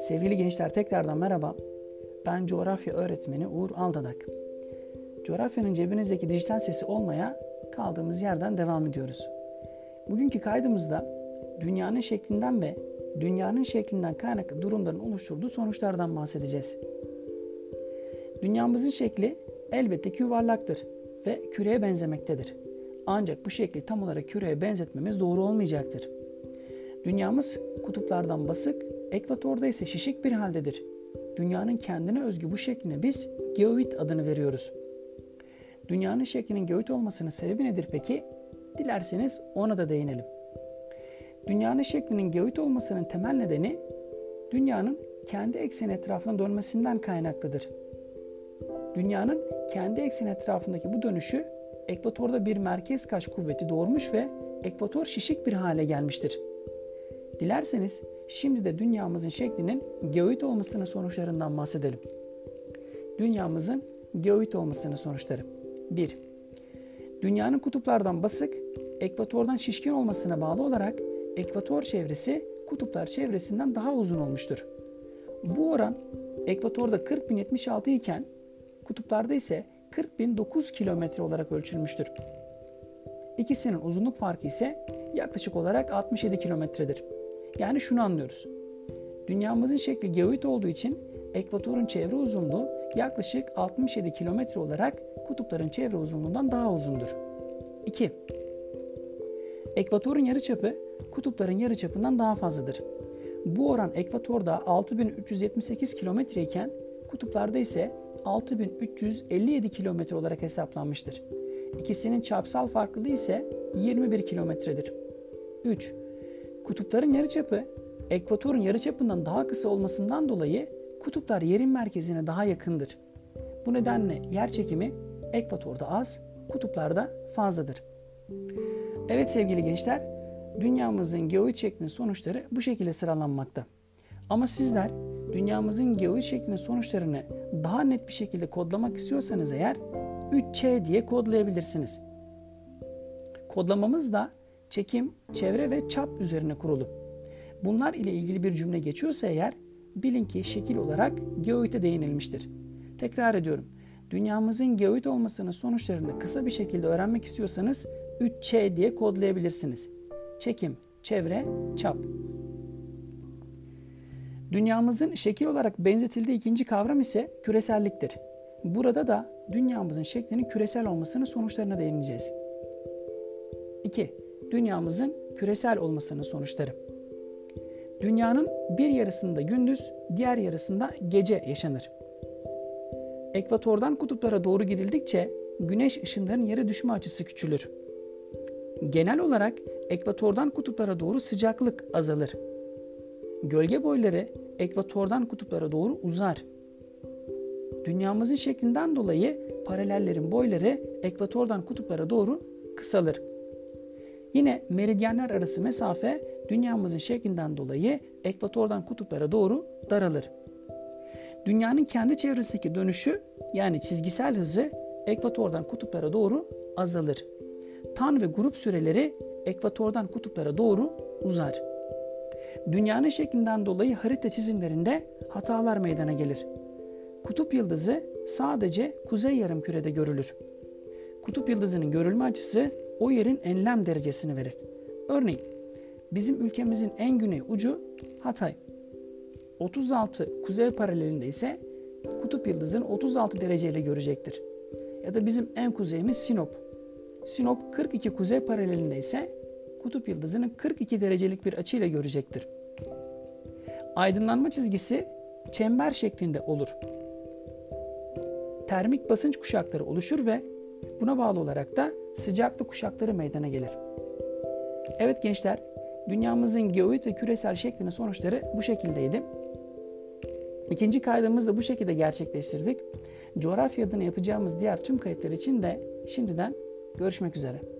Sevgili gençler tekrardan merhaba. Ben coğrafya öğretmeni Uğur Aldadak. Coğrafyanın cebinizdeki dijital sesi olmaya kaldığımız yerden devam ediyoruz. Bugünkü kaydımızda dünyanın şeklinden ve dünyanın şeklinden kaynaklı durumların oluşturduğu sonuçlardan bahsedeceğiz. Dünyamızın şekli elbette ki yuvarlaktır ve küreye benzemektedir. Ancak bu şekli tam olarak küreye benzetmemiz doğru olmayacaktır. Dünyamız kutuplardan basık, ekvatorda ise şişik bir haldedir. Dünyanın kendine özgü bu şekline biz geoid adını veriyoruz. Dünyanın şeklinin geoid olmasının sebebi nedir peki? Dilerseniz ona da değinelim. Dünyanın şeklinin geoid olmasının temel nedeni dünyanın kendi ekseni etrafında dönmesinden kaynaklıdır. Dünyanın kendi ekseni etrafındaki bu dönüşü ekvatorda bir merkez kaç kuvveti doğurmuş ve ekvator şişik bir hale gelmiştir. Dilerseniz şimdi de dünyamızın şeklinin geoid olmasının sonuçlarından bahsedelim. Dünyamızın geoid olmasının sonuçları. 1. Dünyanın kutuplardan basık, ekvatordan şişkin olmasına bağlı olarak ekvator çevresi kutuplar çevresinden daha uzun olmuştur. Bu oran ekvatorda 40.076 iken kutuplarda ise 40.009 kilometre olarak ölçülmüştür. İkisinin uzunluk farkı ise yaklaşık olarak 67 kilometredir. Yani şunu anlıyoruz. Dünyamızın şekli geoid olduğu için ekvatorun çevre uzunluğu yaklaşık 67 kilometre olarak kutupların çevre uzunluğundan daha uzundur. 2. Ekvatorun yarıçapı kutupların yarıçapından daha fazladır. Bu oran ekvatorda 6378 kilometre iken kutuplarda ise 6357 kilometre olarak hesaplanmıştır. İkisinin çapsal farklılığı ise 21 kilometredir. 3. Kutupların yarıçapı ekvatorun yarıçapından daha kısa olmasından dolayı kutuplar yerin merkezine daha yakındır. Bu nedenle yer çekimi ekvatorda az, kutuplarda fazladır. Evet sevgili gençler, dünyamızın geoid şeklinin sonuçları bu şekilde sıralanmakta. Ama sizler dünyamızın geoid şeklinin sonuçlarını daha net bir şekilde kodlamak istiyorsanız eğer 3C diye kodlayabilirsiniz. Kodlamamız da çekim, çevre ve çap üzerine kurulu. Bunlar ile ilgili bir cümle geçiyorsa eğer bilin ki şekil olarak geoide değinilmiştir. Tekrar ediyorum. Dünyamızın geoid olmasının sonuçlarını kısa bir şekilde öğrenmek istiyorsanız 3C diye kodlayabilirsiniz. Çekim, çevre, çap. Dünyamızın şekil olarak benzetildiği ikinci kavram ise küreselliktir. Burada da dünyamızın şeklinin küresel olmasının sonuçlarına değineceğiz. 2. Dünyamızın küresel olmasının sonuçları. Dünyanın bir yarısında gündüz, diğer yarısında gece yaşanır. Ekvatordan kutuplara doğru gidildikçe güneş ışınlarının yere düşme açısı küçülür. Genel olarak ekvatordan kutuplara doğru sıcaklık azalır. Gölge boyları ekvatordan kutuplara doğru uzar. Dünyamızın şeklinden dolayı paralellerin boyları ekvatordan kutuplara doğru kısalır. Yine meridyenler arası mesafe dünyamızın şeklinden dolayı ekvatordan kutuplara doğru daralır. Dünyanın kendi çevresindeki dönüşü yani çizgisel hızı ekvatordan kutuplara doğru azalır. Tan ve grup süreleri ekvatordan kutuplara doğru uzar. Dünyanın şeklinden dolayı harita çizimlerinde hatalar meydana gelir. Kutup yıldızı sadece kuzey yarımkürede görülür. Kutup yıldızının görülme açısı o yerin enlem derecesini verir. Örneğin bizim ülkemizin en güney ucu Hatay. 36 kuzey paralelinde ise kutup yıldızını 36 dereceyle görecektir. Ya da bizim en kuzeyimiz Sinop. Sinop 42 kuzey paralelinde ise kutup yıldızını 42 derecelik bir açıyla görecektir. Aydınlanma çizgisi çember şeklinde olur. Termik basınç kuşakları oluşur ve buna bağlı olarak da sıcaklık kuşakları meydana gelir. Evet gençler, dünyamızın geoid ve küresel şeklinin sonuçları bu şekildeydi. İkinci kaydımızı da bu şekilde gerçekleştirdik. Coğrafya adına yapacağımız diğer tüm kayıtlar için de şimdiden görüşmek üzere.